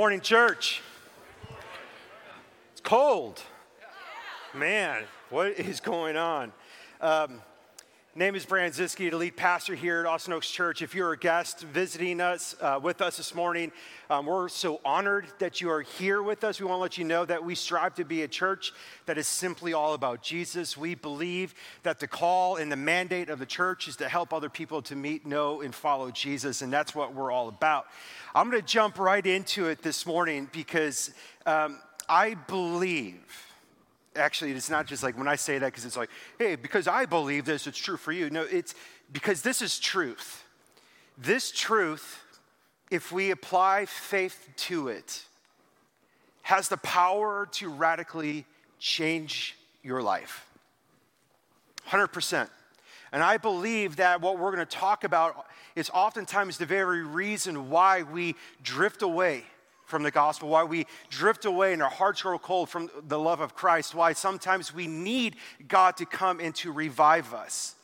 Morning, church. It's cold. Man, what is going on? Um, name is Brand Ziski, the lead pastor here at Austin Oaks Church. If you're a guest visiting us uh, with us this morning, um, we're so honored that you are here with us. We want to let you know that we strive to be a church that is simply all about Jesus. We believe that the call and the mandate of the church is to help other people to meet, know, and follow Jesus, and that's what we're all about. I'm going to jump right into it this morning because um, I believe actually it's not just like when i say that because it's like hey because i believe this it's true for you. No it's because this is truth. This truth if we apply faith to it has the power to radically change your life. 100% and i believe that what we're going to talk about is oftentimes the very reason why we drift away from the gospel, why we drift away and our hearts grow cold from the love of Christ, why sometimes we need God to come and to revive us.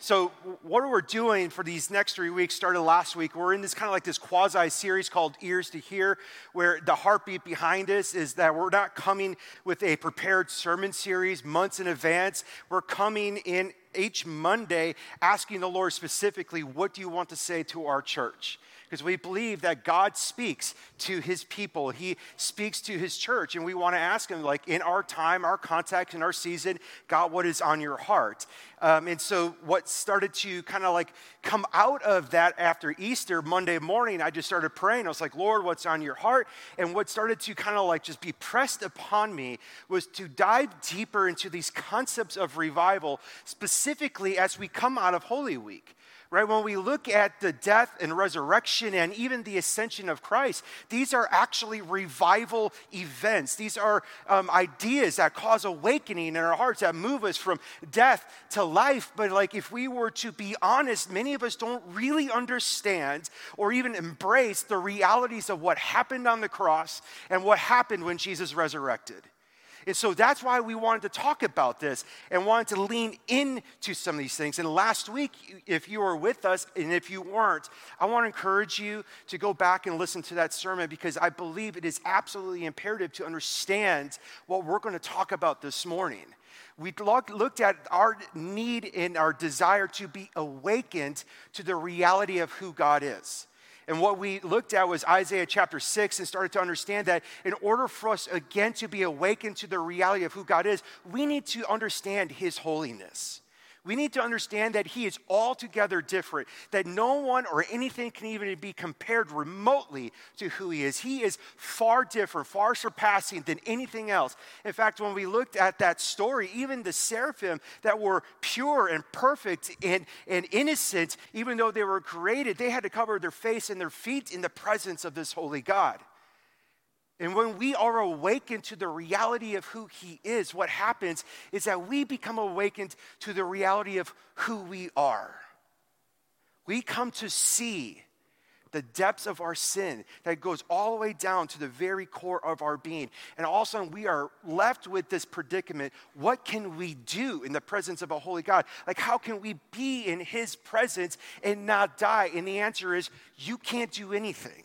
So, what we're doing for these next three weeks started last week. We're in this kind of like this quasi series called Ears to Hear, where the heartbeat behind us is that we're not coming with a prepared sermon series months in advance. We're coming in each Monday asking the Lord specifically, What do you want to say to our church? Because we believe that God speaks to his people. He speaks to his church, and we want to ask him, like, in our time, our context, in our season, God, what is on your heart? Um, and so, what started to kind of like come out of that after Easter, Monday morning, I just started praying. I was like, Lord, what's on your heart? And what started to kind of like just be pressed upon me was to dive deeper into these concepts of revival, specifically as we come out of Holy Week right? When we look at the death and resurrection and even the ascension of Christ, these are actually revival events. These are um, ideas that cause awakening in our hearts that move us from death to life. But, like, if we were to be honest, many of us don't really understand or even embrace the realities of what happened on the cross and what happened when Jesus resurrected. And so that's why we wanted to talk about this and wanted to lean into some of these things. And last week, if you were with us, and if you weren't, I want to encourage you to go back and listen to that sermon because I believe it is absolutely imperative to understand what we're going to talk about this morning. We looked at our need and our desire to be awakened to the reality of who God is. And what we looked at was Isaiah chapter 6 and started to understand that in order for us again to be awakened to the reality of who God is, we need to understand his holiness. We need to understand that He is altogether different, that no one or anything can even be compared remotely to who He is. He is far different, far surpassing than anything else. In fact, when we looked at that story, even the seraphim that were pure and perfect and, and innocent, even though they were created, they had to cover their face and their feet in the presence of this holy God. And when we are awakened to the reality of who He is, what happens is that we become awakened to the reality of who we are. We come to see the depths of our sin that goes all the way down to the very core of our being. And all of a sudden, we are left with this predicament. What can we do in the presence of a holy God? Like, how can we be in His presence and not die? And the answer is, you can't do anything.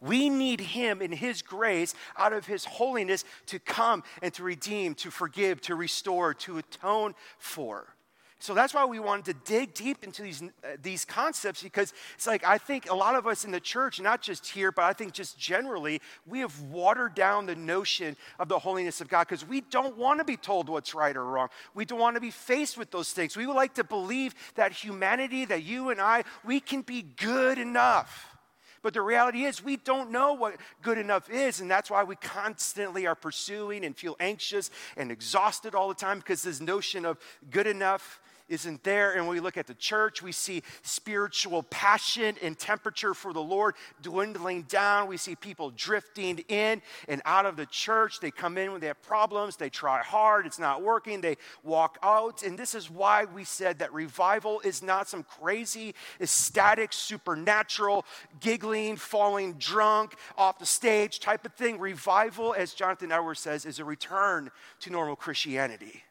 We need Him in His grace, out of His holiness, to come and to redeem, to forgive, to restore, to atone for. So that's why we wanted to dig deep into these, uh, these concepts because it's like I think a lot of us in the church, not just here, but I think just generally, we have watered down the notion of the holiness of God because we don't want to be told what's right or wrong. We don't want to be faced with those things. We would like to believe that humanity, that you and I, we can be good enough. But the reality is, we don't know what good enough is, and that's why we constantly are pursuing and feel anxious and exhausted all the time because this notion of good enough isn't there. And when we look at the church, we see spiritual passion and temperature for the Lord dwindling down. We see people drifting in and out of the church. They come in when they have problems, they try hard, it's not working, they walk out. And this is why we said that revival is not some crazy, ecstatic, supernatural, giggling, falling drunk off the stage type of thing. Revival, as Jonathan Edwards says, is a return to normal Christianity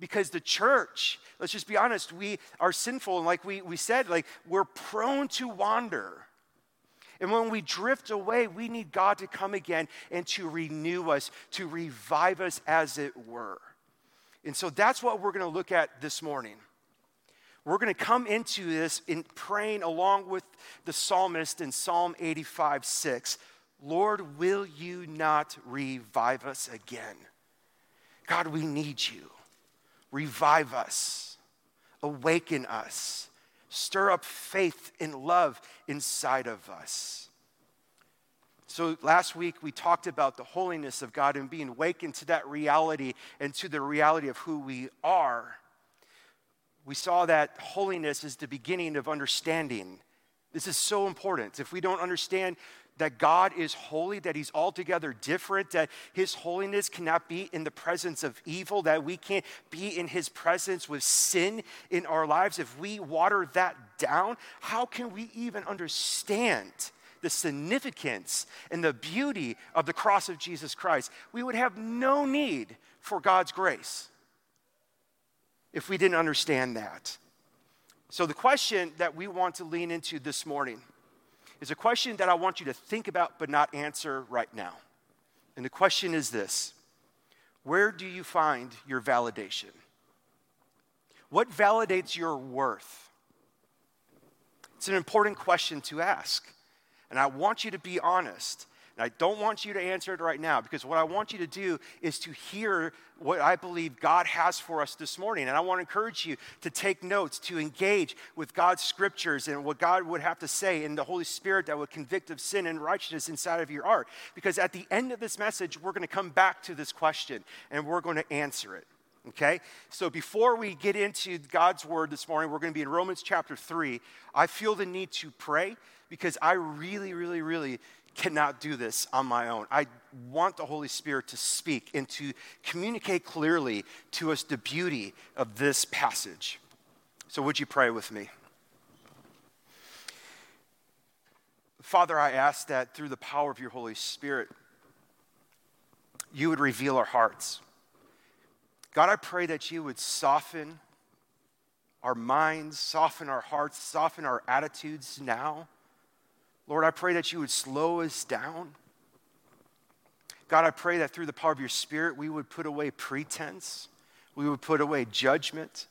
because the church, let's just be honest, we are sinful. And like we, we said, like we're prone to wander. And when we drift away, we need God to come again and to renew us, to revive us, as it were. And so that's what we're going to look at this morning. We're going to come into this in praying along with the psalmist in Psalm 85 6. Lord, will you not revive us again? God, we need you. Revive us, awaken us, stir up faith and love inside of us. So, last week we talked about the holiness of God and being awakened to that reality and to the reality of who we are. We saw that holiness is the beginning of understanding. This is so important. If we don't understand that God is holy, that He's altogether different, that His holiness cannot be in the presence of evil, that we can't be in His presence with sin in our lives. If we water that down, how can we even understand? The significance and the beauty of the cross of Jesus Christ. We would have no need for God's grace if we didn't understand that. So, the question that we want to lean into this morning is a question that I want you to think about but not answer right now. And the question is this Where do you find your validation? What validates your worth? It's an important question to ask. And I want you to be honest. And I don't want you to answer it right now because what I want you to do is to hear what I believe God has for us this morning. And I want to encourage you to take notes, to engage with God's scriptures and what God would have to say in the Holy Spirit that would convict of sin and righteousness inside of your heart. Because at the end of this message, we're going to come back to this question and we're going to answer it. Okay? So before we get into God's word this morning, we're going to be in Romans chapter 3. I feel the need to pray because I really, really, really cannot do this on my own. I want the Holy Spirit to speak and to communicate clearly to us the beauty of this passage. So, would you pray with me? Father, I ask that through the power of your Holy Spirit, you would reveal our hearts. God, I pray that you would soften our minds, soften our hearts, soften our attitudes now. Lord, I pray that you would slow us down. God, I pray that through the power of your Spirit, we would put away pretense, we would put away judgment.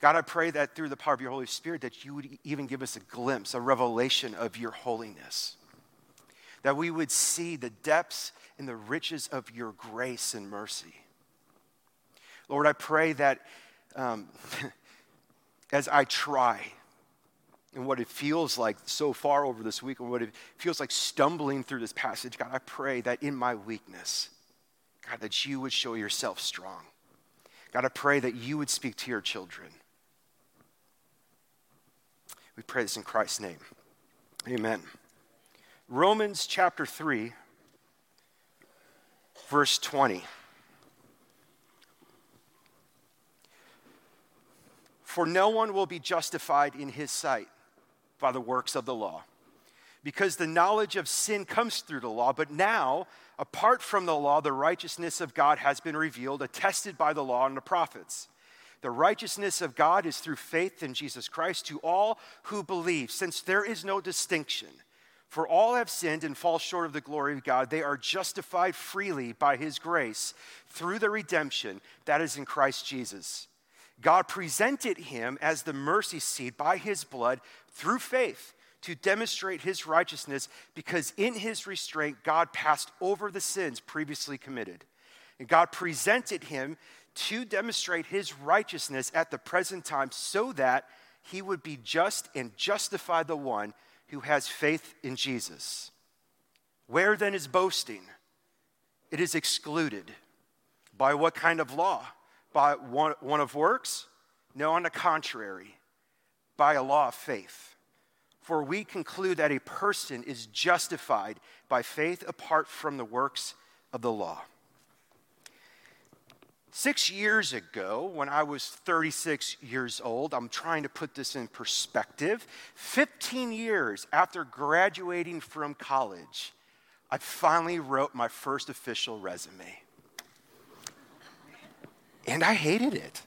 God, I pray that through the power of your Holy Spirit, that you would even give us a glimpse, a revelation of your holiness. That we would see the depths and the riches of your grace and mercy. Lord, I pray that um, as I try, and what it feels like so far over this week, and what it feels like stumbling through this passage, God, I pray that in my weakness, God, that you would show yourself strong. God, I pray that you would speak to your children. We pray this in Christ's name. Amen. Romans chapter 3, verse 20. For no one will be justified in his sight by the works of the law. Because the knowledge of sin comes through the law, but now, apart from the law, the righteousness of God has been revealed, attested by the law and the prophets. The righteousness of God is through faith in Jesus Christ to all who believe, since there is no distinction. For all have sinned and fall short of the glory of God. They are justified freely by his grace through the redemption that is in Christ Jesus. God presented him as the mercy seat by his blood through faith to demonstrate his righteousness because in his restraint, God passed over the sins previously committed. And God presented him to demonstrate his righteousness at the present time so that he would be just and justify the one who has faith in Jesus. Where then is boasting? It is excluded. By what kind of law? By one, one of works? No, on the contrary by a law of faith. For we conclude that a person is justified by faith apart from the works of the law. Six years ago, when I was 36 years old, I'm trying to put this in perspective. 15 years after graduating from college, I finally wrote my first official resume. And I hated it.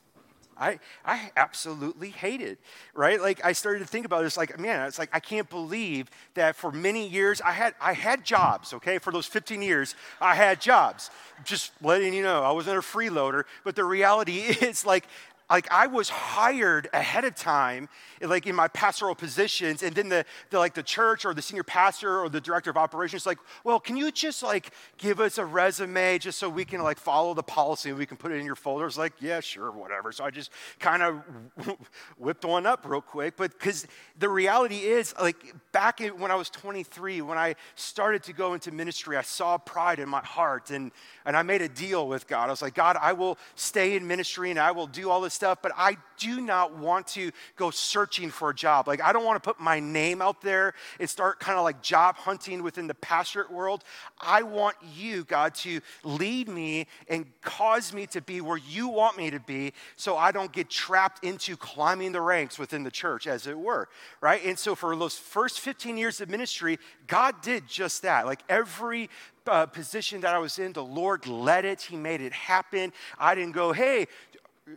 I, I absolutely hated, it, right? Like I started to think about this, like, man, it's like I can't believe that for many years I had I had jobs, okay? For those 15 years, I had jobs. Just letting you know, I wasn't a freeloader, but the reality is like like I was hired ahead of time, like in my pastoral positions, and then the, the, like the church or the senior pastor or the director of operations, like, well, can you just like give us a resume just so we can like follow the policy and we can put it in your folders? Like, yeah, sure, whatever. So I just kind of whipped one up real quick, but because the reality is, like back in, when I was 23, when I started to go into ministry, I saw pride in my heart, and and I made a deal with God. I was like, God, I will stay in ministry and I will do all this stuff, but I do not want to go searching for a job. Like, I don't want to put my name out there and start kind of like job hunting within the pastorate world. I want you, God, to lead me and cause me to be where you want me to be so I don't get trapped into climbing the ranks within the church, as it were, right? And so for those first 15 years of ministry, God did just that. Like, every uh, position that I was in, the Lord led it. He made it happen. I didn't go, hey,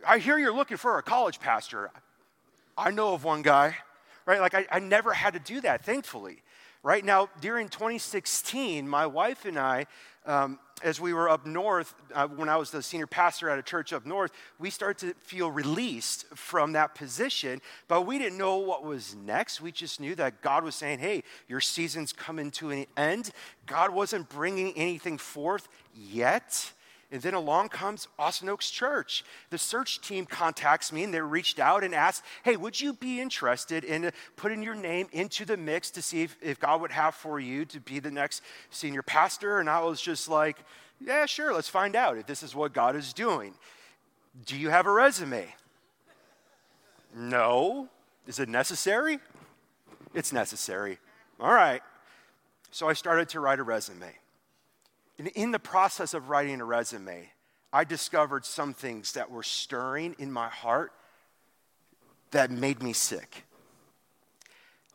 I hear you're looking for a college pastor. I know of one guy, right? Like, I, I never had to do that, thankfully. Right now, during 2016, my wife and I, um, as we were up north, uh, when I was the senior pastor at a church up north, we started to feel released from that position, but we didn't know what was next. We just knew that God was saying, hey, your season's coming to an end. God wasn't bringing anything forth yet. And then along comes Austin Oaks Church. The search team contacts me and they reached out and asked, Hey, would you be interested in putting your name into the mix to see if, if God would have for you to be the next senior pastor? And I was just like, Yeah, sure, let's find out if this is what God is doing. Do you have a resume? No. Is it necessary? It's necessary. All right. So I started to write a resume. In the process of writing a resume, I discovered some things that were stirring in my heart that made me sick.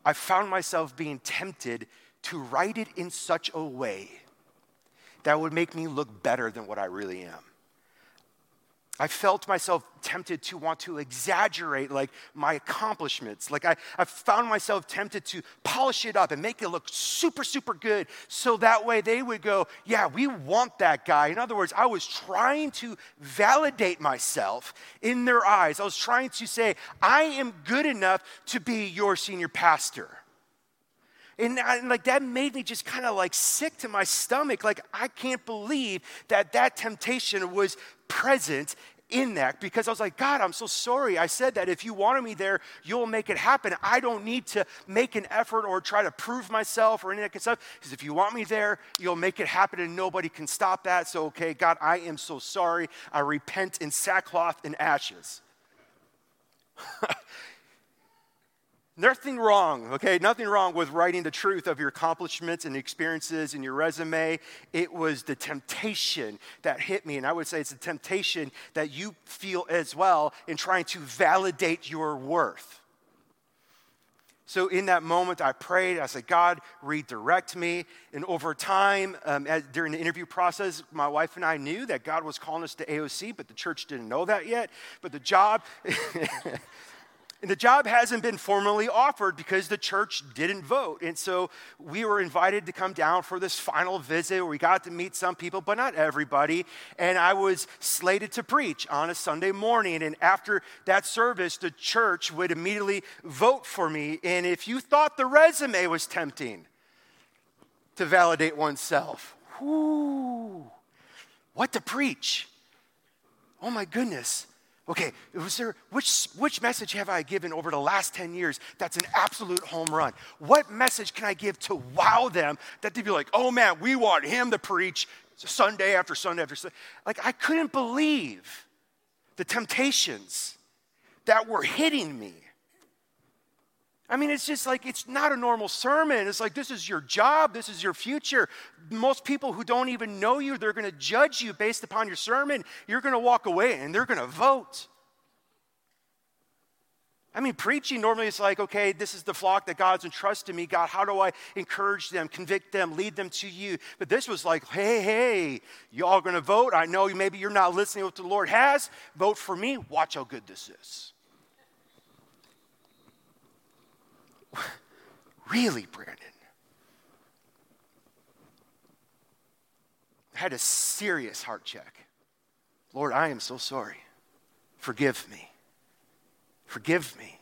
I found myself being tempted to write it in such a way that would make me look better than what I really am. I felt myself tempted to want to exaggerate like my accomplishments. Like I, I found myself tempted to polish it up and make it look super, super good. So that way they would go, yeah, we want that guy. In other words, I was trying to validate myself in their eyes. I was trying to say, I am good enough to be your senior pastor. And, and, like that made me just kind of like sick to my stomach. Like I can't believe that that temptation was present in that because I was like, God, I'm so sorry. I said that if you wanted me there, you'll make it happen. I don't need to make an effort or try to prove myself or any of that stuff. Because if you want me there, you'll make it happen and nobody can stop that. So, okay, God, I am so sorry. I repent in sackcloth and ashes. Nothing wrong, okay? Nothing wrong with writing the truth of your accomplishments and experiences in your resume. It was the temptation that hit me. And I would say it's the temptation that you feel as well in trying to validate your worth. So, in that moment, I prayed. I said, God, redirect me. And over time, um, as, during the interview process, my wife and I knew that God was calling us to AOC, but the church didn't know that yet. But the job. And the job hasn't been formally offered because the church didn't vote. And so we were invited to come down for this final visit where we got to meet some people, but not everybody. And I was slated to preach on a Sunday morning. And after that service, the church would immediately vote for me. And if you thought the resume was tempting to validate oneself, whoo, what to preach? Oh my goodness. Okay, was there, which, which message have I given over the last 10 years that's an absolute home run? What message can I give to wow them that they'd be like, oh man, we want him to preach Sunday after Sunday after Sunday? Like, I couldn't believe the temptations that were hitting me. I mean, it's just like, it's not a normal sermon. It's like, this is your job, this is your future. Most people who don't even know you, they're going to judge you based upon your sermon. You're going to walk away and they're going to vote. I mean, preaching normally it's like, okay, this is the flock that God's entrusted me. God, how do I encourage them, convict them, lead them to you? But this was like, hey, hey, y'all gonna vote? I know maybe you're not listening to what the Lord has. Vote for me. Watch how good this is. Really, Brandon? I had a serious heart check. Lord, I am so sorry. Forgive me. Forgive me.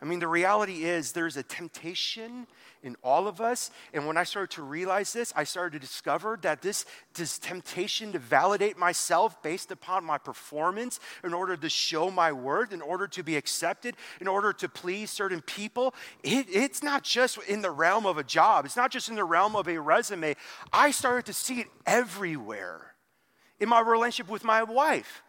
I mean, the reality is there's a temptation in all of us. And when I started to realize this, I started to discover that this, this temptation to validate myself based upon my performance in order to show my worth, in order to be accepted, in order to please certain people, it, it's not just in the realm of a job, it's not just in the realm of a resume. I started to see it everywhere in my relationship with my wife.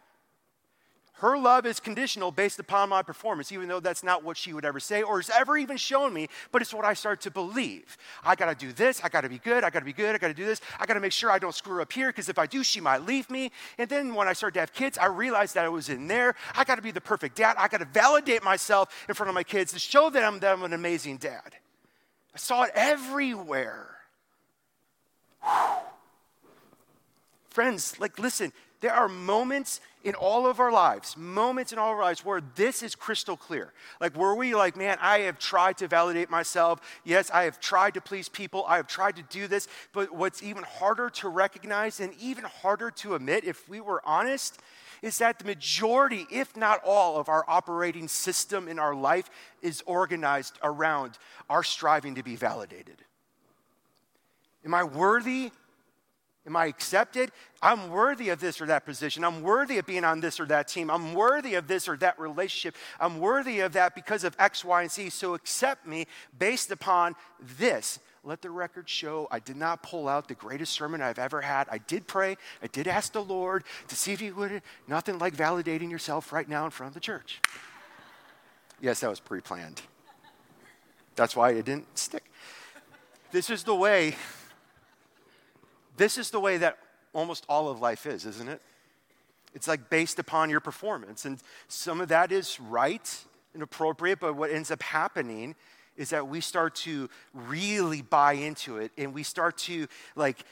Her love is conditional based upon my performance, even though that's not what she would ever say or has ever even shown me, but it's what I start to believe. I gotta do this, I gotta be good, I gotta be good, I gotta do this, I gotta make sure I don't screw up here, because if I do, she might leave me. And then when I started to have kids, I realized that I was in there. I gotta be the perfect dad, I gotta validate myself in front of my kids to show them that I'm an amazing dad. I saw it everywhere. Friends, like, listen, there are moments in all of our lives, moments in all of our lives where this is crystal clear. Like, where we like, man, I have tried to validate myself. Yes, I have tried to please people. I have tried to do this. But what's even harder to recognize and even harder to admit, if we were honest, is that the majority, if not all, of our operating system in our life is organized around our striving to be validated. Am I worthy Am I accepted? I'm worthy of this or that position. I'm worthy of being on this or that team. I'm worthy of this or that relationship. I'm worthy of that because of X, Y, and Z. So accept me based upon this. Let the record show I did not pull out the greatest sermon I've ever had. I did pray. I did ask the Lord to see if He would. Nothing like validating yourself right now in front of the church. Yes, that was pre planned. That's why it didn't stick. This is the way this is the way that almost all of life is, isn't it? It's like based upon your performance. And some of that is right and appropriate, but what ends up happening is that we start to really buy into it and we start to like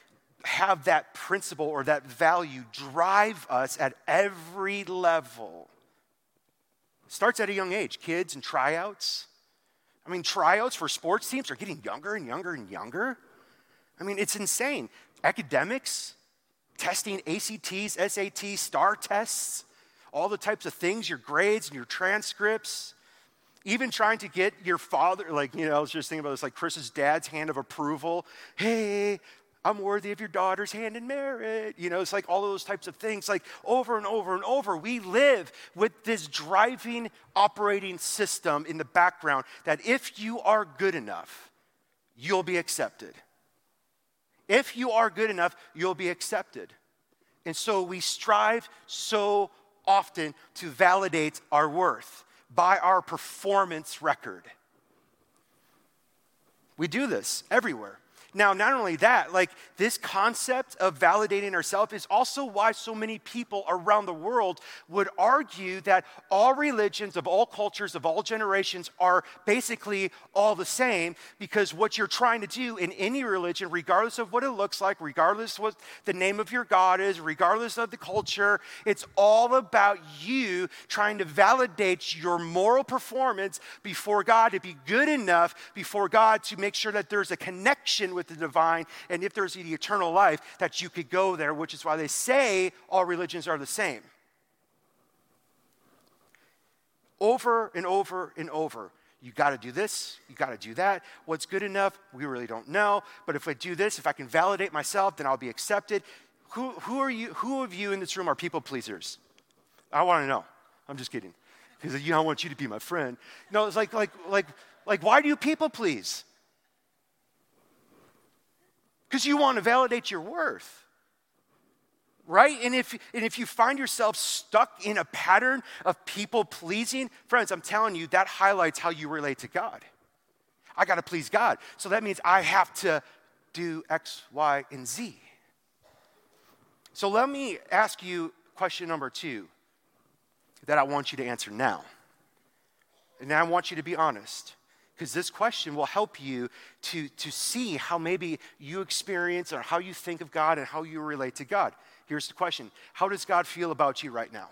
have that principle or that value drive us at every level. Starts at a young age, kids and tryouts. I mean, tryouts for sports teams are getting younger and younger and younger. I mean, it's insane academics, testing ACTs, SATs, star tests, all the types of things, your grades and your transcripts, even trying to get your father, like, you know, I was just thinking about this, like Chris's dad's hand of approval. Hey, I'm worthy of your daughter's hand in marriage. You know, it's like all those types of things, like over and over and over. We live with this driving operating system in the background that if you are good enough, you'll be accepted. If you are good enough, you'll be accepted. And so we strive so often to validate our worth by our performance record. We do this everywhere. Now, not only that, like this concept of validating ourselves is also why so many people around the world would argue that all religions of all cultures, of all generations, are basically all the same because what you're trying to do in any religion, regardless of what it looks like, regardless of what the name of your God is, regardless of the culture, it's all about you trying to validate your moral performance before God to be good enough before God to make sure that there's a connection with the divine, and if there's the eternal life, that you could go there, which is why they say all religions are the same. Over and over and over. You got to do this, you got to do that. What's good enough? We really don't know. But if I do this, if I can validate myself, then I'll be accepted. Who, who are you? Who of you in this room are people pleasers? I want to know. I'm just kidding. Because you, know, I want you to be my friend. No, it's like, like, like, like, why do you people please? Because you want to validate your worth. Right? And if, and if you find yourself stuck in a pattern of people pleasing, friends, I'm telling you, that highlights how you relate to God. I got to please God. So that means I have to do X, Y, and Z. So let me ask you question number two that I want you to answer now. And I want you to be honest because this question will help you to, to see how maybe you experience or how you think of God and how you relate to God. Here's the question How does God feel about you right now?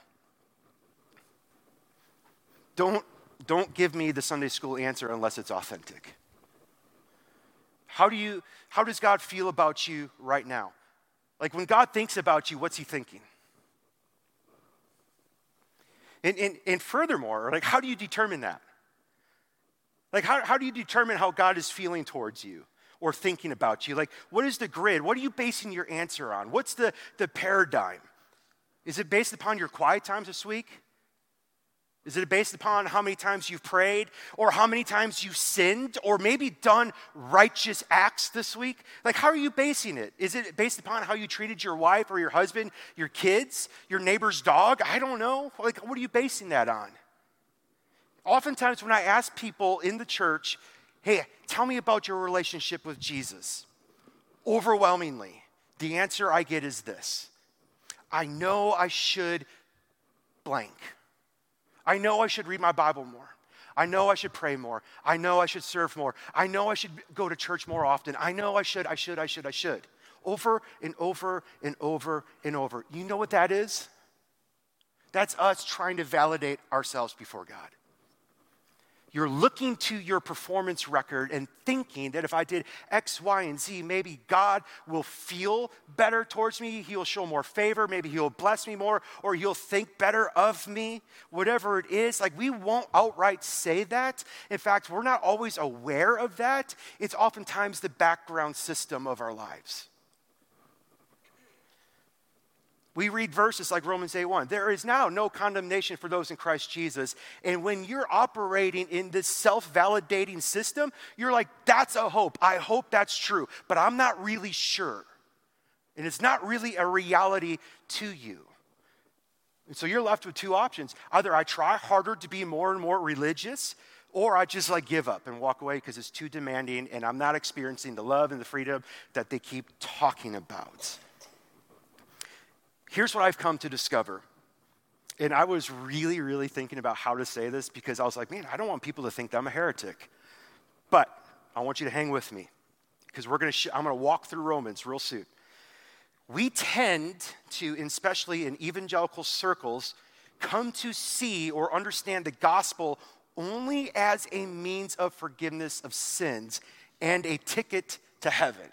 Don't, don't give me the Sunday school answer unless it's authentic. How, do you, how does God feel about you right now? Like when God thinks about you, what's he thinking? And, and, and furthermore, like how do you determine that? Like, how, how do you determine how God is feeling towards you or thinking about you? Like, what is the grid? What are you basing your answer on? What's the, the paradigm? Is it based upon your quiet times this week? Is it based upon how many times you've prayed or how many times you've sinned or maybe done righteous acts this week? Like, how are you basing it? Is it based upon how you treated your wife or your husband, your kids, your neighbor's dog? I don't know. Like, what are you basing that on? Oftentimes, when I ask people in the church, hey, tell me about your relationship with Jesus, overwhelmingly, the answer I get is this I know I should blank. I know I should read my Bible more. I know I should pray more. I know I should serve more. I know I should go to church more often. I know I should, I should, I should, I should. Over and over and over and over. You know what that is? That's us trying to validate ourselves before God. You're looking to your performance record and thinking that if I did X, Y, and Z, maybe God will feel better towards me. He'll show more favor. Maybe He'll bless me more, or He'll think better of me, whatever it is. Like, we won't outright say that. In fact, we're not always aware of that. It's oftentimes the background system of our lives. We read verses like Romans 8 1. There is now no condemnation for those in Christ Jesus. And when you're operating in this self validating system, you're like, that's a hope. I hope that's true, but I'm not really sure. And it's not really a reality to you. And so you're left with two options. Either I try harder to be more and more religious, or I just like give up and walk away because it's too demanding and I'm not experiencing the love and the freedom that they keep talking about. Here's what I've come to discover. And I was really, really thinking about how to say this because I was like, man, I don't want people to think that I'm a heretic. But I want you to hang with me because we're going to sh- I'm going to walk through Romans real soon. We tend to, especially in evangelical circles, come to see or understand the gospel only as a means of forgiveness of sins and a ticket to heaven.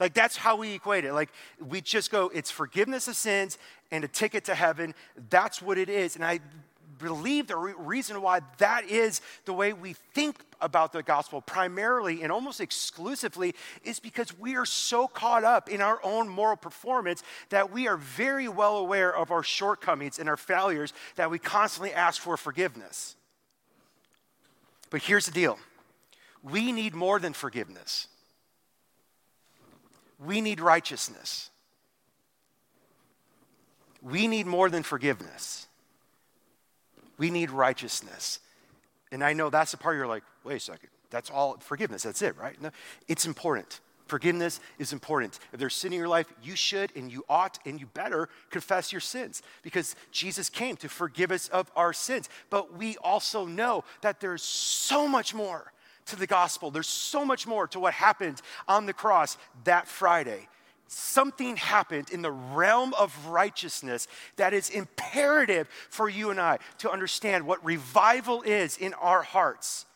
Like that's how we equate it. Like we just go, it's forgiveness of sins and a ticket to heaven. That's what it is. And I believe the re- reason why that is the way we think about the gospel primarily and almost exclusively is because we are so caught up in our own moral performance that we are very well aware of our shortcomings and our failures that we constantly ask for forgiveness. But here's the deal we need more than forgiveness we need righteousness. We need more than forgiveness. We need righteousness. And I know that's the part you're like, wait a second, that's all forgiveness, that's it, right? No, it's important. Forgiveness is important. If there's sin in your life, you should and you ought and you better confess your sins because Jesus came to forgive us of our sins. But we also know that there's so much more to the gospel. There's so much more to what happened on the cross that Friday. Something happened in the realm of righteousness that is imperative for you and I to understand what revival is in our hearts.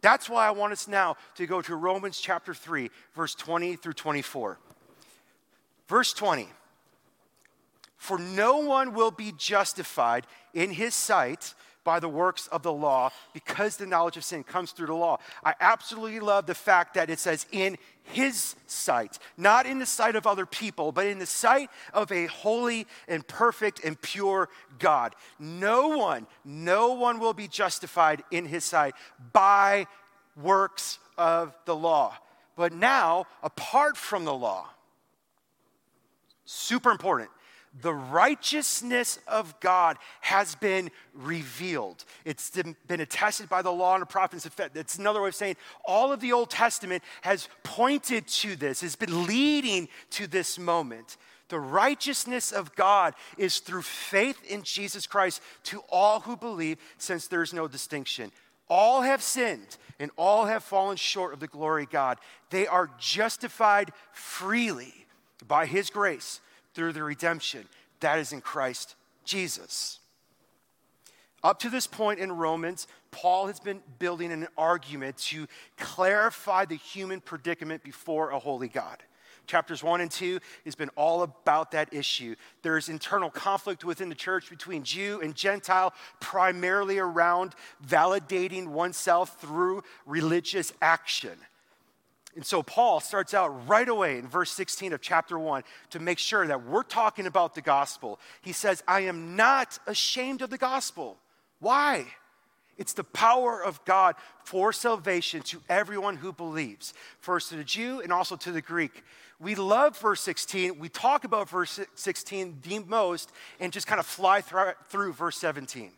That's why I want us now to go to Romans chapter 3, verse 20 through 24. Verse 20 For no one will be justified in his sight by the works of the law because the knowledge of sin comes through the law. I absolutely love the fact that it says in his sight, not in the sight of other people, but in the sight of a holy and perfect and pure God. No one, no one will be justified in his sight by works of the law. But now, apart from the law, super important the righteousness of God has been revealed. It's been attested by the law and the prophets. It's another way of saying all of the Old Testament has pointed to this, has been leading to this moment. The righteousness of God is through faith in Jesus Christ to all who believe, since there's no distinction. All have sinned and all have fallen short of the glory of God. They are justified freely by his grace through the redemption that is in Christ Jesus. Up to this point in Romans, Paul has been building an argument to clarify the human predicament before a holy God. Chapters 1 and 2 has been all about that issue. There's internal conflict within the church between Jew and Gentile, primarily around validating oneself through religious action. And so Paul starts out right away in verse 16 of chapter 1 to make sure that we're talking about the gospel. He says, I am not ashamed of the gospel. Why? It's the power of God for salvation to everyone who believes, first to the Jew and also to the Greek. We love verse 16. We talk about verse 16 the most and just kind of fly through verse 17.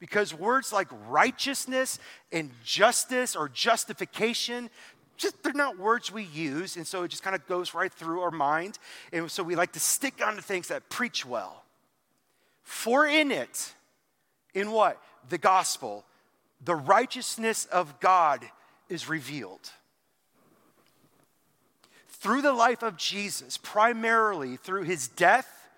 Because words like righteousness and justice or justification, just they're not words we use, and so it just kind of goes right through our mind. And so we like to stick on to things that preach well. For in it, in what? The gospel, the righteousness of God is revealed through the life of Jesus, primarily through his death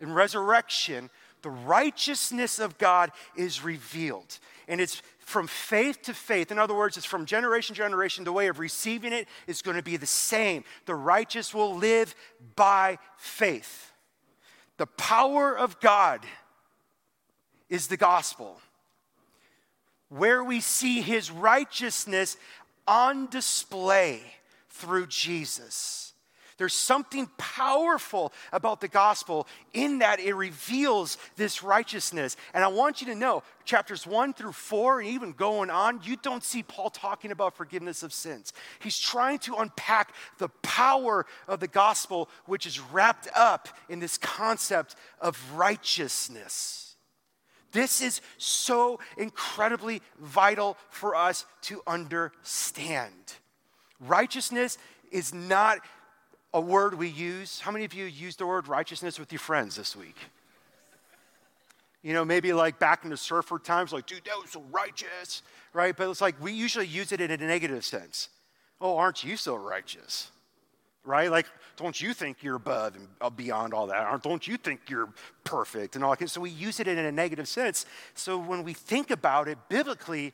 and resurrection, the righteousness of God is revealed. And it's from faith to faith. In other words, it's from generation to generation. The way of receiving it is going to be the same. The righteous will live by faith. The power of God is the gospel, where we see his righteousness on display through Jesus. There's something powerful about the gospel in that it reveals this righteousness. And I want you to know, chapters one through four, and even going on, you don't see Paul talking about forgiveness of sins. He's trying to unpack the power of the gospel, which is wrapped up in this concept of righteousness. This is so incredibly vital for us to understand. Righteousness is not a word we use. How many of you used the word righteousness with your friends this week? You know, maybe like back in the surfer times, like, dude, that was so righteous, right? But it's like we usually use it in a negative sense. Oh, aren't you so righteous? Right? Like, don't you think you're above and uh, beyond all that? Don't you think you're perfect and all that? So we use it in a negative sense. So when we think about it biblically,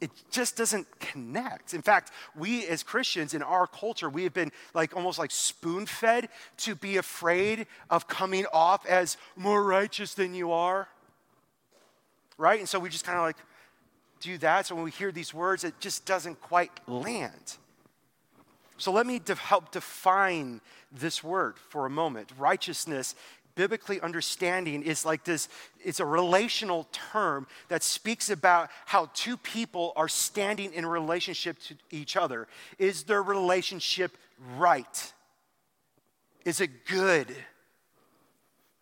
it just doesn't connect. In fact, we as Christians in our culture, we have been like almost like spoon fed to be afraid of coming off as more righteous than you are. Right? And so we just kind of like do that. So when we hear these words, it just doesn't quite land. So let me de- help define this word for a moment. Righteousness biblically understanding is like this it's a relational term that speaks about how two people are standing in relationship to each other is their relationship right is it good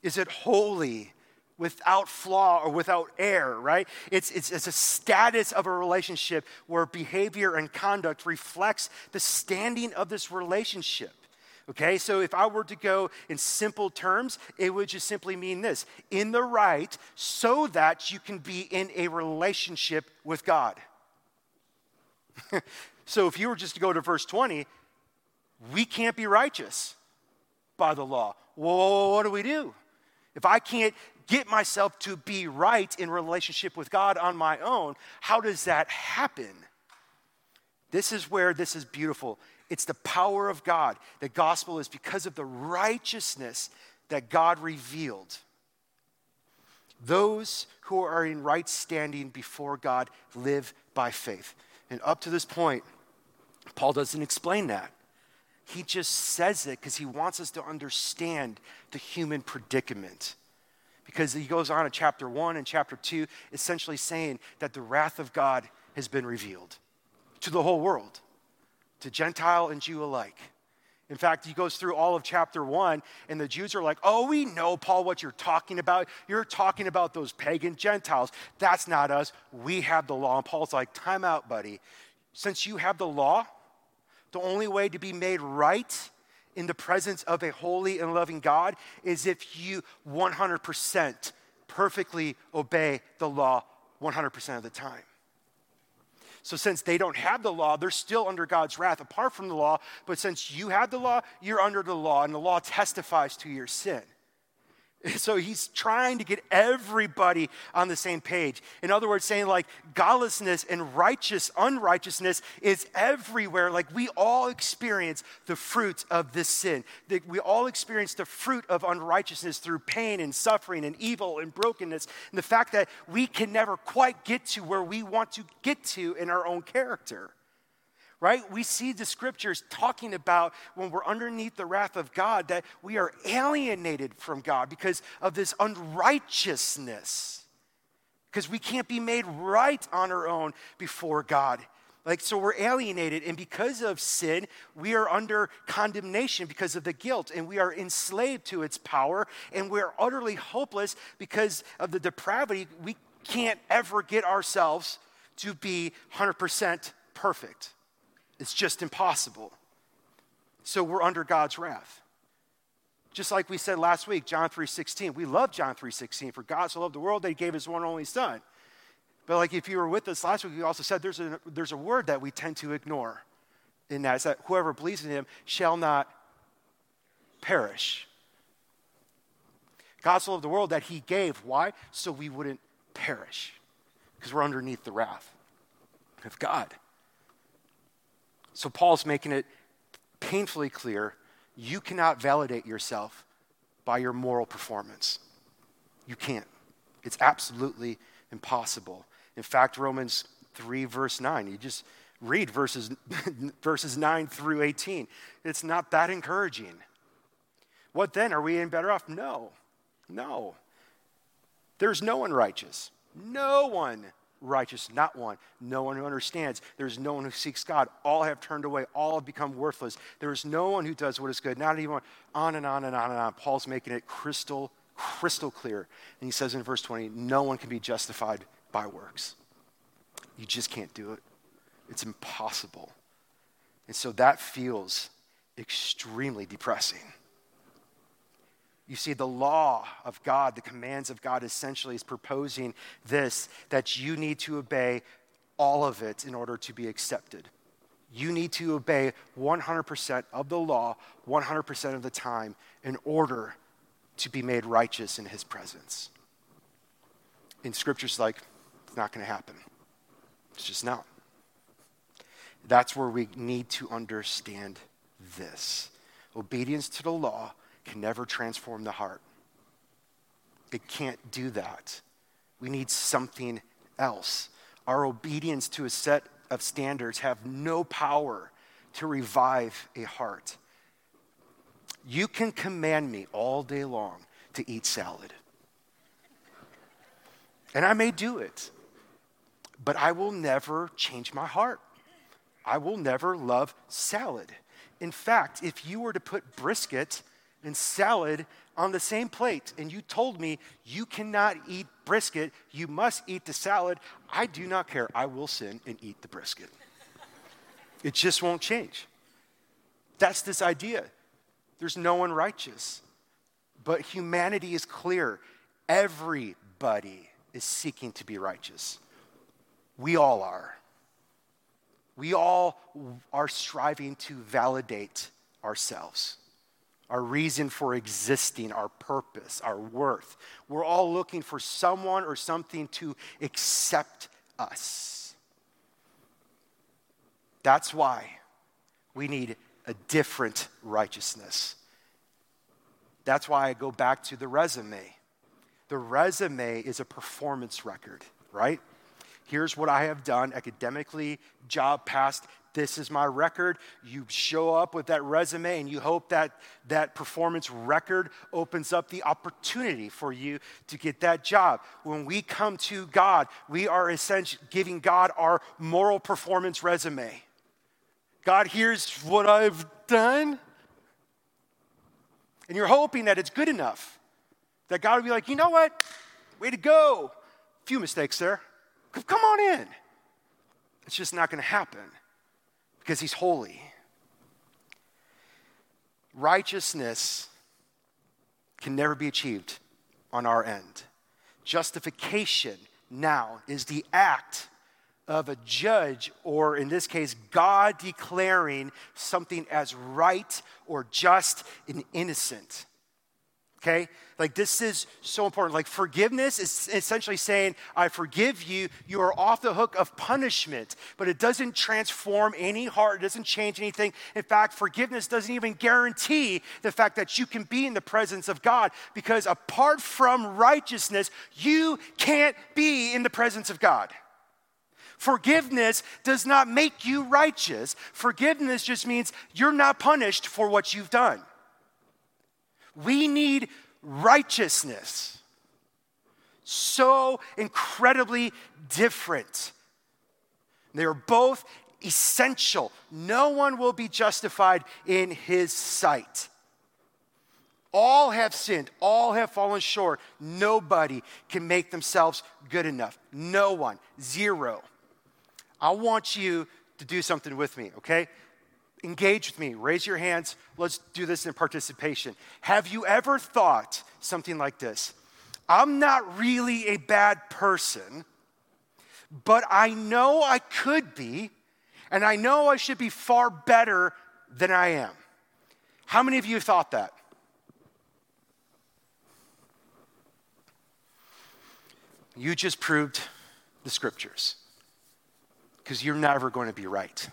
is it holy without flaw or without error, right? It's, it's, it's, a status of a relationship where behavior and conduct reflects the standing of this relationship. Okay, so if I were to go in simple terms, it would just simply mean this in the right, so that you can be in a relationship with God. so if you were just to go to verse 20, we can't be righteous by the law. Well, what do we do? If I can't get myself to be right in relationship with God on my own, how does that happen? This is where this is beautiful. It's the power of God. The gospel is because of the righteousness that God revealed. Those who are in right standing before God live by faith. And up to this point, Paul doesn't explain that. He just says it because he wants us to understand the human predicament. Because he goes on in chapter 1 and chapter 2, essentially saying that the wrath of God has been revealed to the whole world to Gentile and Jew alike. In fact, he goes through all of chapter one, and the Jews are like, Oh, we know, Paul, what you're talking about. You're talking about those pagan Gentiles. That's not us. We have the law. And Paul's like, Time out, buddy. Since you have the law, the only way to be made right in the presence of a holy and loving God is if you 100% perfectly obey the law 100% of the time. So, since they don't have the law, they're still under God's wrath apart from the law. But since you have the law, you're under the law, and the law testifies to your sin. So he's trying to get everybody on the same page. In other words, saying like godlessness and righteous unrighteousness is everywhere. Like we all experience the fruit of this sin. We all experience the fruit of unrighteousness through pain and suffering and evil and brokenness. And the fact that we can never quite get to where we want to get to in our own character right? We see the scriptures talking about when we're underneath the wrath of God that we are alienated from God because of this unrighteousness. Because we can't be made right on our own before God. Like, so we're alienated, and because of sin, we are under condemnation because of the guilt, and we are enslaved to its power, and we're utterly hopeless because of the depravity. We can't ever get ourselves to be 100% perfect. It's just impossible. So we're under God's wrath. Just like we said last week, John 3:16. We love John 3:16. For God so loved the world that he gave his one only son. But like if you were with us last week, we also said there's a, there's a word that we tend to ignore in that, is that whoever believes in him shall not perish. God so loved the world that he gave. Why? So we wouldn't perish. Because we're underneath the wrath of God. So Paul's making it painfully clear you cannot validate yourself by your moral performance. You can't. It's absolutely impossible. In fact, Romans 3, verse 9, you just read verses, verses 9 through 18. It's not that encouraging. What then? Are we any better off? No. No. There's no one righteous. No one righteous, not one. No one who understands. There's no one who seeks God. All have turned away. All have become worthless. There is no one who does what is good. Not even. On and on and on and on. Paul's making it crystal, crystal clear. And he says in verse 20, no one can be justified by works. You just can't do it. It's impossible. And so that feels extremely depressing. You see, the law of God, the commands of God essentially is proposing this that you need to obey all of it in order to be accepted. You need to obey 100% of the law 100% of the time in order to be made righteous in His presence. In scriptures like, it's not going to happen. It's just not. That's where we need to understand this. Obedience to the law can never transform the heart. It can't do that. We need something else. Our obedience to a set of standards have no power to revive a heart. You can command me all day long to eat salad. And I may do it, but I will never change my heart. I will never love salad. In fact, if you were to put brisket and salad on the same plate, and you told me you cannot eat brisket, you must eat the salad, I do not care. I will sin and eat the brisket. It just won't change. That's this idea. There's no one righteous. But humanity is clear. Everybody is seeking to be righteous. We all are. We all are striving to validate ourselves our reason for existing, our purpose, our worth. We're all looking for someone or something to accept us. That's why we need a different righteousness. That's why I go back to the resume. The resume is a performance record, right? Here's what I have done academically, job past, this is my record. You show up with that resume and you hope that that performance record opens up the opportunity for you to get that job. When we come to God, we are essentially giving God our moral performance resume. God, here's what I've done. And you're hoping that it's good enough. That God will be like, you know what? Way to go. Few mistakes there. Come on in. It's just not going to happen because he's holy. righteousness can never be achieved on our end. Justification now is the act of a judge, or in this case, God declaring something as right or just and innocent. Okay? Like, this is so important. Like, forgiveness is essentially saying, I forgive you. You are off the hook of punishment, but it doesn't transform any heart. It doesn't change anything. In fact, forgiveness doesn't even guarantee the fact that you can be in the presence of God because apart from righteousness, you can't be in the presence of God. Forgiveness does not make you righteous. Forgiveness just means you're not punished for what you've done. We need righteousness. So incredibly different. They are both essential. No one will be justified in his sight. All have sinned, all have fallen short. Nobody can make themselves good enough. No one, zero. I want you to do something with me, okay? Engage with me. Raise your hands. Let's do this in participation. Have you ever thought something like this? I'm not really a bad person, but I know I could be, and I know I should be far better than I am. How many of you thought that? You just proved the scriptures because you're never going to be right.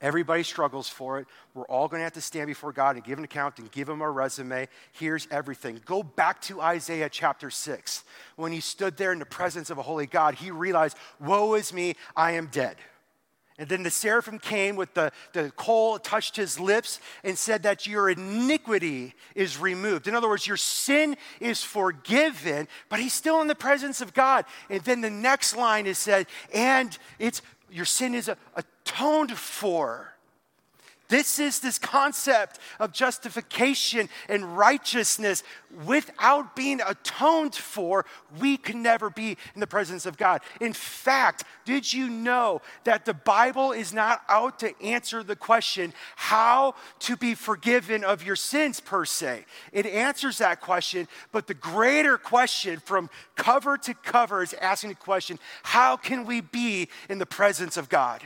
Everybody struggles for it. We're all going to have to stand before God and give an account and give him our resume. Here's everything. Go back to Isaiah chapter 6. When he stood there in the presence of a holy God, he realized, Woe is me, I am dead. And then the seraphim came with the, the coal, touched his lips, and said that your iniquity is removed. In other words, your sin is forgiven, but he's still in the presence of God. And then the next line is said, and it's your sin is atoned for. This is this concept of justification and righteousness. Without being atoned for, we can never be in the presence of God. In fact, did you know that the Bible is not out to answer the question how to be forgiven of your sins, per se? It answers that question, but the greater question from cover to cover is asking the question how can we be in the presence of God?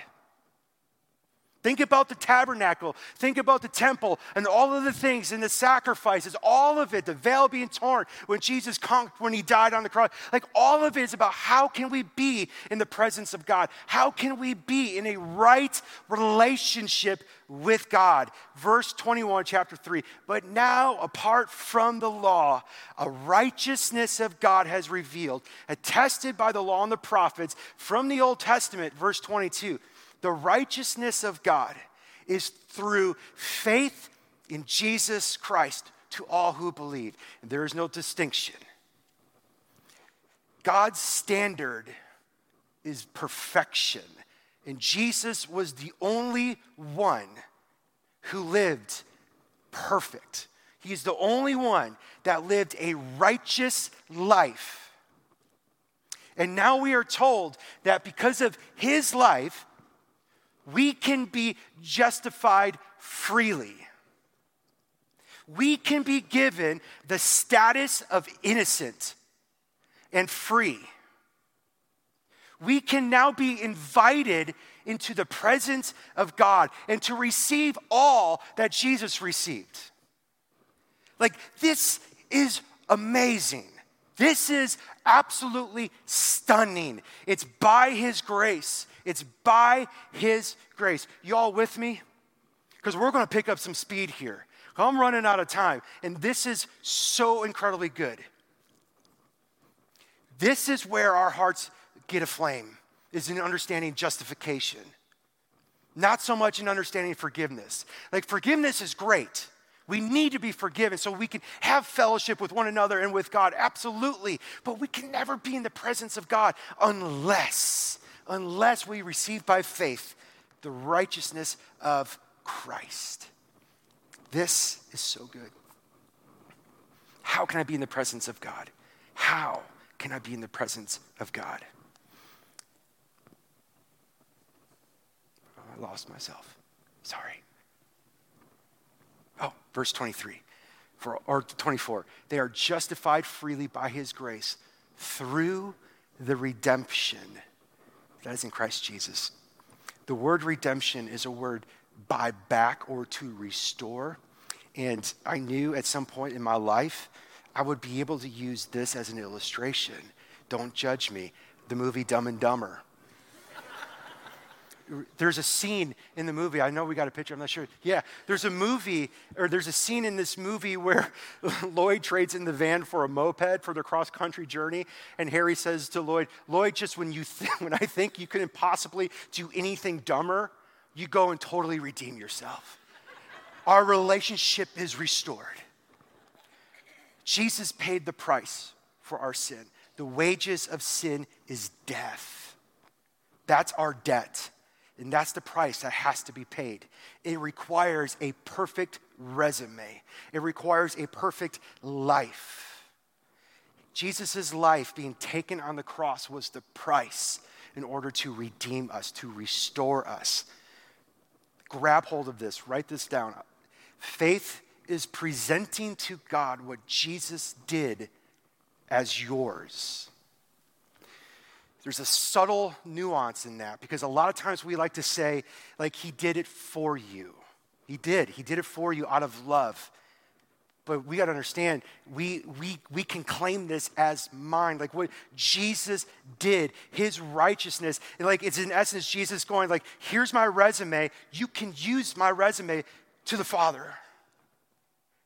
Think about the tabernacle. Think about the temple and all of the things and the sacrifices, all of it, the veil being torn when Jesus conquered, when he died on the cross. Like all of it is about how can we be in the presence of God? How can we be in a right relationship with God? Verse 21, chapter 3. But now, apart from the law, a righteousness of God has revealed, attested by the law and the prophets from the Old Testament, verse 22 the righteousness of God is through faith in Jesus Christ to all who believe. And there is no distinction. God's standard is perfection. And Jesus was the only one who lived perfect. He's the only one that lived a righteous life. And now we are told that because of his life, we can be justified freely. We can be given the status of innocent and free. We can now be invited into the presence of God and to receive all that Jesus received. Like, this is amazing. This is absolutely stunning. It's by His grace. It's by His grace. You all with me? Because we're going to pick up some speed here. I'm running out of time, and this is so incredibly good. This is where our hearts get aflame, is in understanding justification. Not so much in understanding forgiveness. Like, forgiveness is great. We need to be forgiven so we can have fellowship with one another and with God, absolutely. But we can never be in the presence of God unless, unless we receive by faith the righteousness of Christ. This is so good. How can I be in the presence of God? How can I be in the presence of God? Oh, I lost myself. Sorry. Oh, verse 23 for, or 24. They are justified freely by his grace through the redemption that is in Christ Jesus. The word redemption is a word buy back or to restore. And I knew at some point in my life I would be able to use this as an illustration. Don't judge me. The movie Dumb and Dumber there's a scene in the movie. I know we got a picture. I'm not sure. Yeah, there's a movie, or there's a scene in this movie where Lloyd trades in the van for a moped for their cross country journey. And Harry says to Lloyd, Lloyd, just when, you th- when I think you couldn't possibly do anything dumber, you go and totally redeem yourself. Our relationship is restored. Jesus paid the price for our sin. The wages of sin is death. That's our debt. And that's the price that has to be paid. It requires a perfect resume, it requires a perfect life. Jesus' life being taken on the cross was the price in order to redeem us, to restore us. Grab hold of this, write this down. Faith is presenting to God what Jesus did as yours. There's a subtle nuance in that because a lot of times we like to say, like, He did it for you. He did. He did it for you out of love. But we got to understand, we, we, we can claim this as mine. Like what Jesus did, his righteousness. Like it's in essence Jesus going, like, here's my resume. You can use my resume to the Father.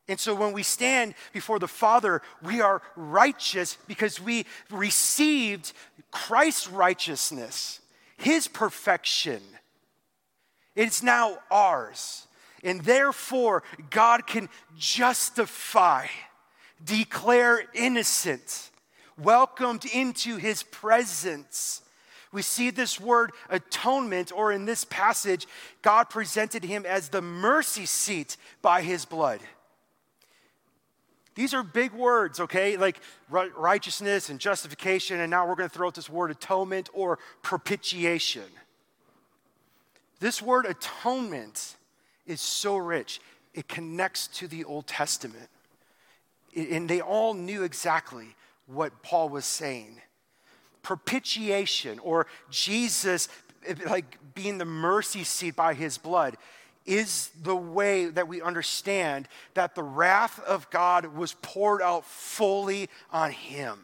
And so when we stand before the Father, we are righteous because we received Christ's righteousness, his perfection. It's now ours. And therefore, God can justify, declare innocent, welcomed into his presence. We see this word atonement, or in this passage, God presented him as the mercy seat by his blood. These are big words, okay? Like righteousness and justification, and now we're going to throw out this word atonement or propitiation. This word atonement is so rich, it connects to the Old Testament. And they all knew exactly what Paul was saying. Propitiation, or Jesus eh, like being the mercy seat by his blood, is the way that we understand that the wrath of God was poured out fully on him.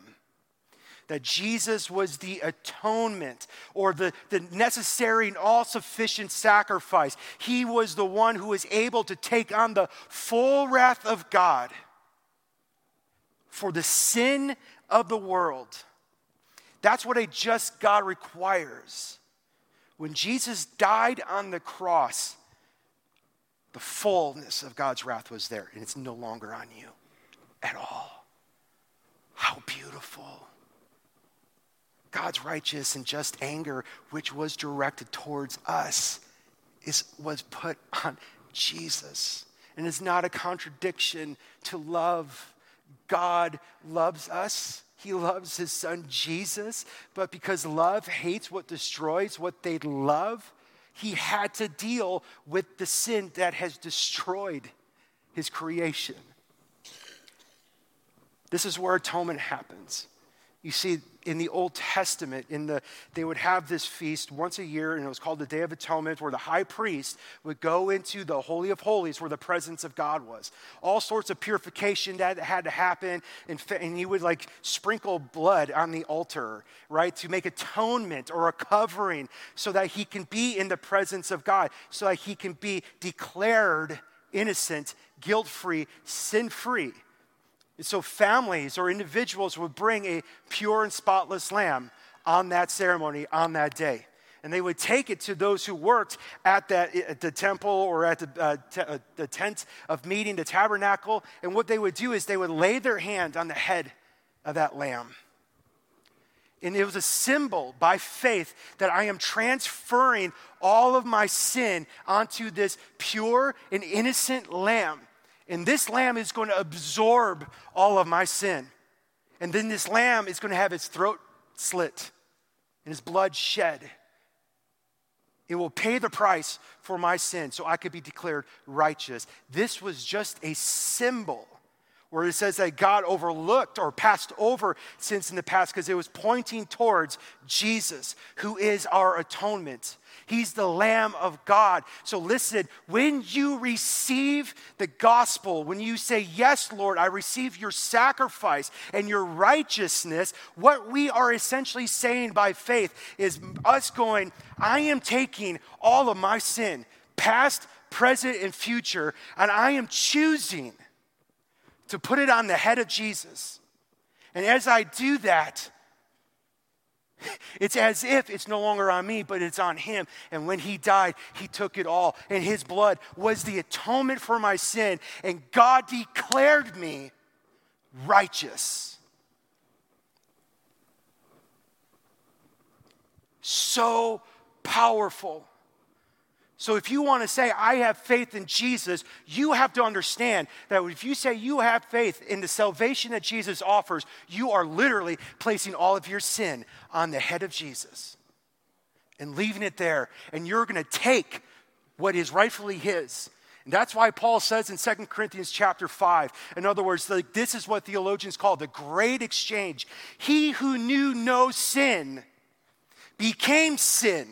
That Jesus was the atonement or the, the necessary and all sufficient sacrifice. He was the one who was able to take on the full wrath of God for the sin of the world. That's what a just God requires. When Jesus died on the cross, the fullness of God's wrath was there, and it's no longer on you at all. How beautiful. God's righteous and just anger, which was directed towards us, is, was put on Jesus. And it's not a contradiction to love. God loves us. He loves his son Jesus, but because love hates what destroys what they love, he had to deal with the sin that has destroyed his creation. This is where atonement happens. You see, in the Old Testament, in the, they would have this feast once a year, and it was called the Day of Atonement, where the high priest would go into the Holy of Holies, where the presence of God was. All sorts of purification that had to happen, and, and he would like sprinkle blood on the altar, right, to make atonement or a covering so that he can be in the presence of God, so that he can be declared innocent, guilt free, sin free. And so families or individuals would bring a pure and spotless lamb on that ceremony, on that day. And they would take it to those who worked at, that, at the temple or at the, uh, t- uh, the tent of meeting, the tabernacle. And what they would do is they would lay their hand on the head of that lamb. And it was a symbol by faith that I am transferring all of my sin onto this pure and innocent lamb and this lamb is going to absorb all of my sin. And then this lamb is going to have its throat slit and his blood shed. It will pay the price for my sin so I could be declared righteous. This was just a symbol where it says that God overlooked or passed over sins in the past because it was pointing towards Jesus, who is our atonement. He's the Lamb of God. So listen, when you receive the gospel, when you say, Yes, Lord, I receive your sacrifice and your righteousness, what we are essentially saying by faith is us going, I am taking all of my sin, past, present, and future, and I am choosing to put it on the head of Jesus. And as I do that, it's as if it's no longer on me, but it's on him. And when he died, he took it all. And his blood was the atonement for my sin. And God declared me righteous. So powerful. So, if you want to say, I have faith in Jesus, you have to understand that if you say you have faith in the salvation that Jesus offers, you are literally placing all of your sin on the head of Jesus and leaving it there. And you're going to take what is rightfully His. And that's why Paul says in 2 Corinthians chapter 5, in other words, like this is what theologians call the great exchange. He who knew no sin became sin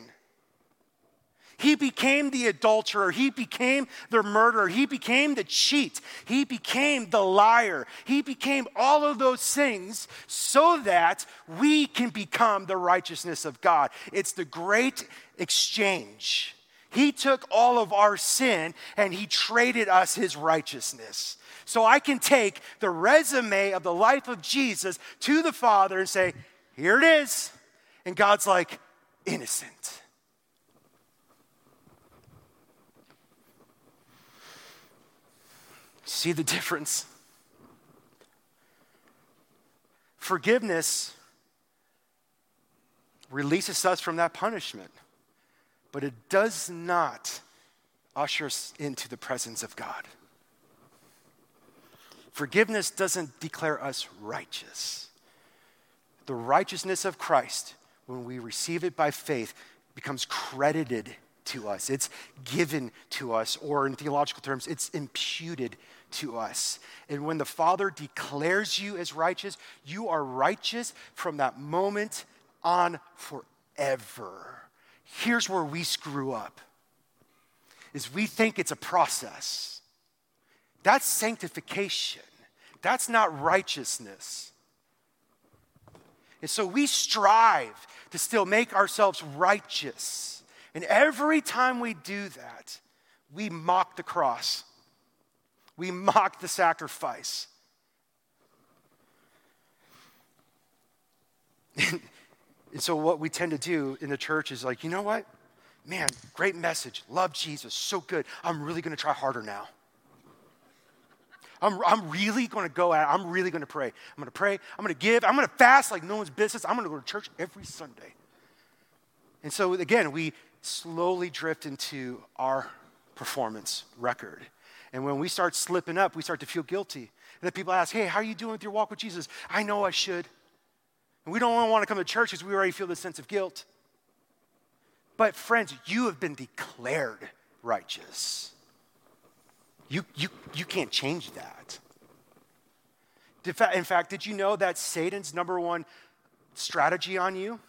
he became the adulterer. He became the murderer. He became the cheat. He became the liar. He became all of those things so that we can become the righteousness of God. It's the great exchange. He took all of our sin and he traded us his righteousness. So I can take the resume of the life of Jesus to the Father and say, Here it is. And God's like, innocent. See the difference? Forgiveness releases us from that punishment, but it does not usher us into the presence of God. Forgiveness doesn't declare us righteous. The righteousness of Christ, when we receive it by faith, becomes credited to us. It's given to us, or in theological terms, it's imputed to us. And when the Father declares you as righteous, you are righteous from that moment on forever. Here's where we screw up. Is we think it's a process. That's sanctification. That's not righteousness. And so we strive to still make ourselves righteous. And every time we do that, we mock the cross. We mock the sacrifice. and so, what we tend to do in the church is like, you know what? Man, great message. Love Jesus. So good. I'm really going to try harder now. I'm, I'm really going to go at it. I'm really going to pray. I'm going to pray. I'm going to give. I'm going to fast like no one's business. I'm going to go to church every Sunday. And so, again, we slowly drift into our performance record. And when we start slipping up, we start to feel guilty. And then people ask, hey, how are you doing with your walk with Jesus? I know I should. And we don't want to come to church because we already feel this sense of guilt. But friends, you have been declared righteous. You, you, you can't change that. In fact, did you know that Satan's number one strategy on you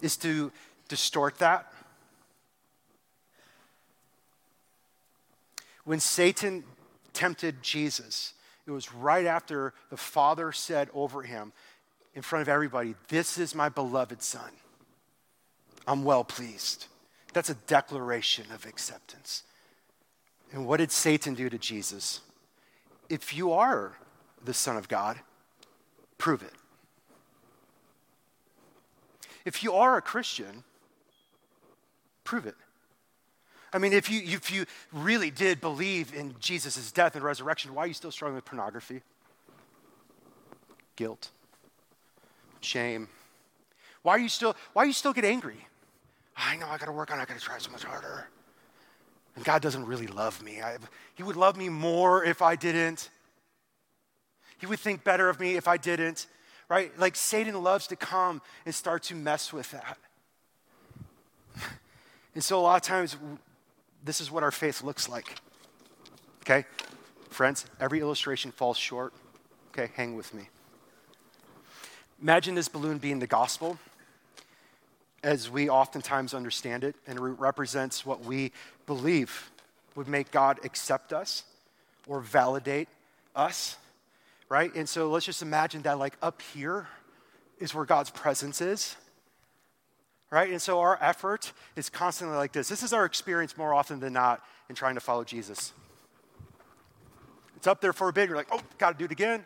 is to distort that? When Satan tempted Jesus, it was right after the Father said over him, in front of everybody, This is my beloved Son. I'm well pleased. That's a declaration of acceptance. And what did Satan do to Jesus? If you are the Son of God, prove it. If you are a Christian, prove it. I mean, if you, if you really did believe in Jesus' death and resurrection, why are you still struggling with pornography? Guilt, shame. Why are you still, why you still get angry? I know I gotta work on it, I gotta try so much harder. And God doesn't really love me. I, he would love me more if I didn't. He would think better of me if I didn't, right? Like Satan loves to come and start to mess with that. And so, a lot of times, this is what our faith looks like. Okay? Friends, every illustration falls short. Okay, hang with me. Imagine this balloon being the gospel as we oftentimes understand it, and it represents what we believe would make God accept us or validate us, right? And so let's just imagine that, like, up here is where God's presence is, right? And so our effort is constantly like this. This is our experience more often than not in trying to follow Jesus. It's up there for a bit, you're like, oh, got to do it again.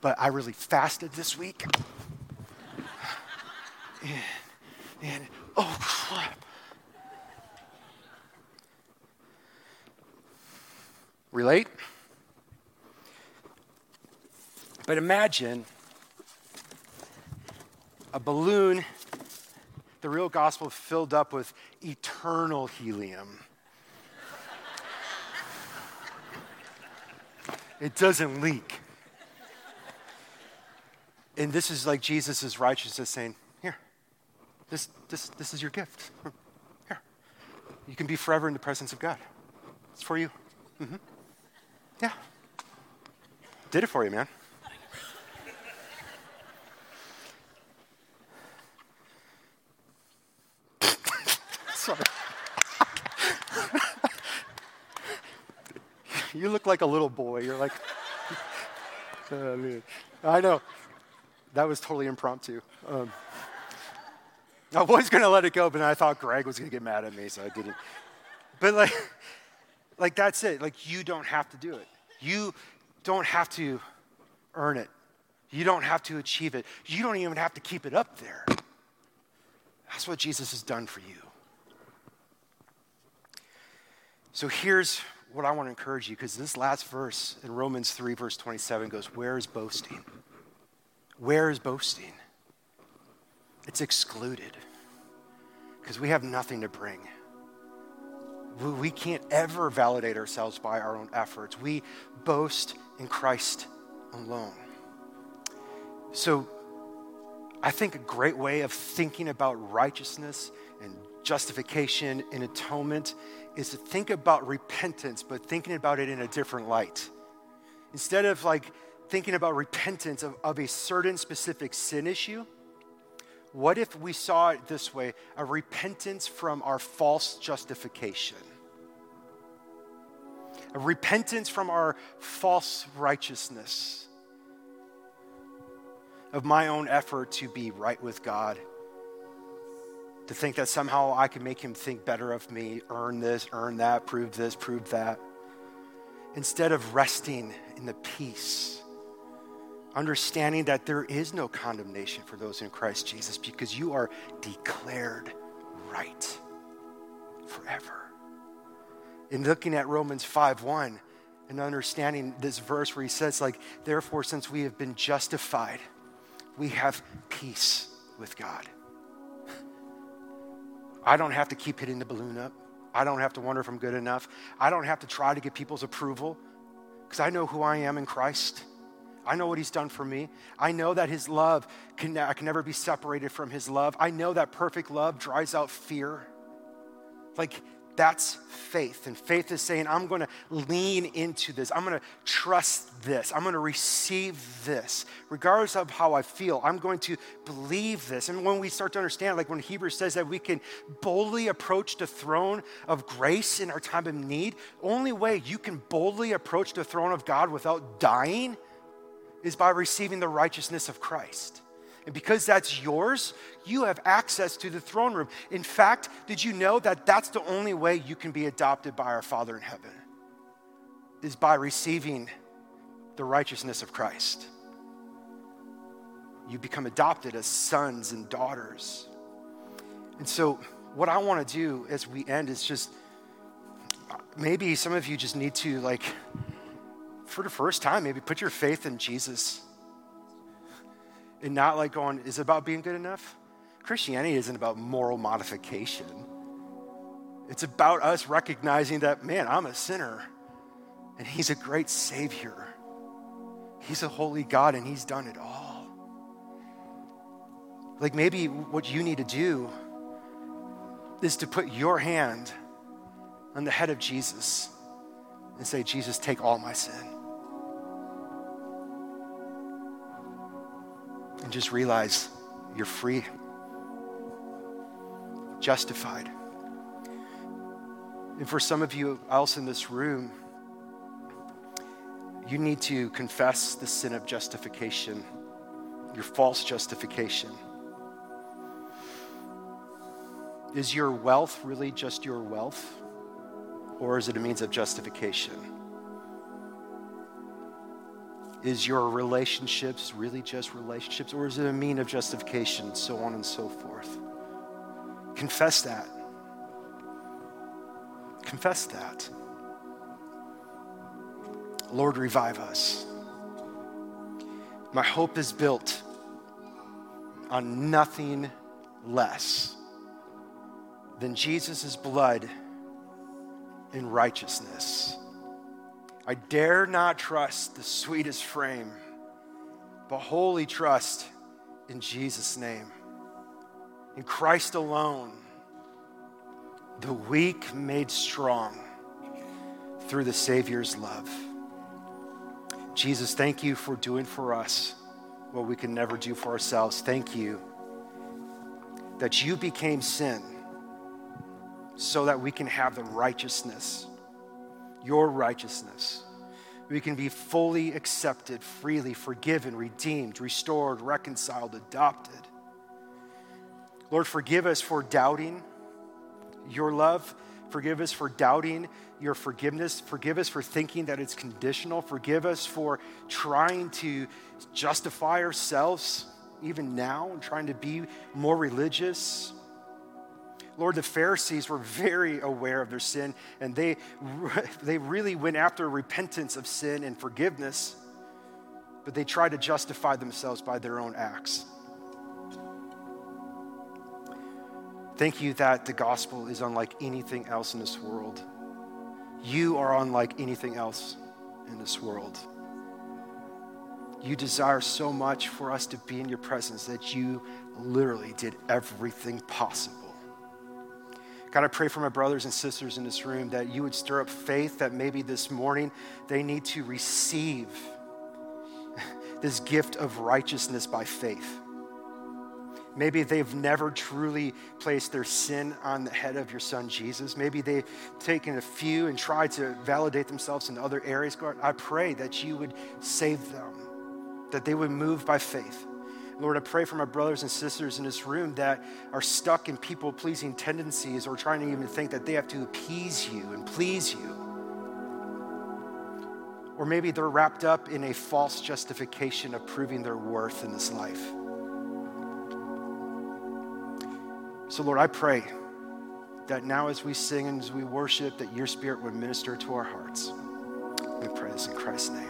but I really fasted this week. And, and oh crap. Relate? But imagine a balloon, the real gospel filled up with eternal helium. it doesn't leak. And this is like Jesus' righteousness saying, Here, this, this, this is your gift. Here. You can be forever in the presence of God. It's for you. Mm-hmm. Yeah. Did it for you, man. Like a little boy. You're like, oh, I know. That was totally impromptu. Um, I was going to let it go, but I thought Greg was going to get mad at me, so I didn't. But like, like that's it. Like you don't have to do it. You don't have to earn it. You don't have to achieve it. You don't even have to keep it up there. That's what Jesus has done for you. So here's what I want to encourage you because this last verse in Romans 3, verse 27 goes, Where is boasting? Where is boasting? It's excluded because we have nothing to bring. We can't ever validate ourselves by our own efforts. We boast in Christ alone. So, I think a great way of thinking about righteousness and justification and atonement is to think about repentance, but thinking about it in a different light. Instead of like thinking about repentance of, of a certain specific sin issue, what if we saw it this way a repentance from our false justification? A repentance from our false righteousness, of my own effort to be right with God, to think that somehow I can make him think better of me, earn this, earn that, prove this, prove that, instead of resting in the peace understanding that there is no condemnation for those in Christ Jesus because you are declared right forever. In looking at Romans 5 1 and understanding this verse where he says, like, therefore, since we have been justified, we have peace with God. I don't have to keep hitting the balloon up. I don't have to wonder if I'm good enough. I don't have to try to get people's approval because I know who I am in Christ. I know what he's done for me. I know that his love can, I can never be separated from his love. I know that perfect love dries out fear. Like, that's faith. And faith is saying, I'm going to lean into this. I'm going to trust this. I'm going to receive this. Regardless of how I feel, I'm going to believe this. And when we start to understand, like when Hebrews says that we can boldly approach the throne of grace in our time of need, only way you can boldly approach the throne of God without dying is by receiving the righteousness of Christ. And because that's yours, you have access to the throne room. In fact, did you know that that's the only way you can be adopted by our Father in heaven? Is by receiving the righteousness of Christ. You become adopted as sons and daughters. And so, what I want to do as we end is just maybe some of you just need to like for the first time, maybe put your faith in Jesus and not like going, is it about being good enough? Christianity isn't about moral modification. It's about us recognizing that, man, I'm a sinner and He's a great Savior. He's a holy God and He's done it all. Like maybe what you need to do is to put your hand on the head of Jesus and say, Jesus, take all my sin. And just realize you're free, justified. And for some of you else in this room, you need to confess the sin of justification, your false justification. Is your wealth really just your wealth? Or is it a means of justification? Is your relationships really just relationships? Or is it a mean of justification? So on and so forth. Confess that. Confess that. Lord, revive us. My hope is built on nothing less than Jesus' blood and righteousness. I dare not trust the sweetest frame, but wholly trust in Jesus' name. In Christ alone, the weak made strong through the Savior's love. Jesus, thank you for doing for us what we can never do for ourselves. Thank you that you became sin so that we can have the righteousness, your righteousness. We can be fully accepted, freely forgiven, redeemed, restored, reconciled, adopted. Lord, forgive us for doubting your love. Forgive us for doubting your forgiveness. Forgive us for thinking that it's conditional. Forgive us for trying to justify ourselves even now and trying to be more religious. Lord, the Pharisees were very aware of their sin, and they, they really went after repentance of sin and forgiveness, but they tried to justify themselves by their own acts. Thank you that the gospel is unlike anything else in this world. You are unlike anything else in this world. You desire so much for us to be in your presence that you literally did everything possible God, I pray for my brothers and sisters in this room that you would stir up faith that maybe this morning they need to receive this gift of righteousness by faith. Maybe they've never truly placed their sin on the head of your son Jesus. Maybe they've taken a few and tried to validate themselves in other areas. God, I pray that you would save them, that they would move by faith. Lord, I pray for my brothers and sisters in this room that are stuck in people pleasing tendencies or trying to even think that they have to appease you and please you. Or maybe they're wrapped up in a false justification of proving their worth in this life. So, Lord, I pray that now as we sing and as we worship, that your spirit would minister to our hearts. We pray this in Christ's name.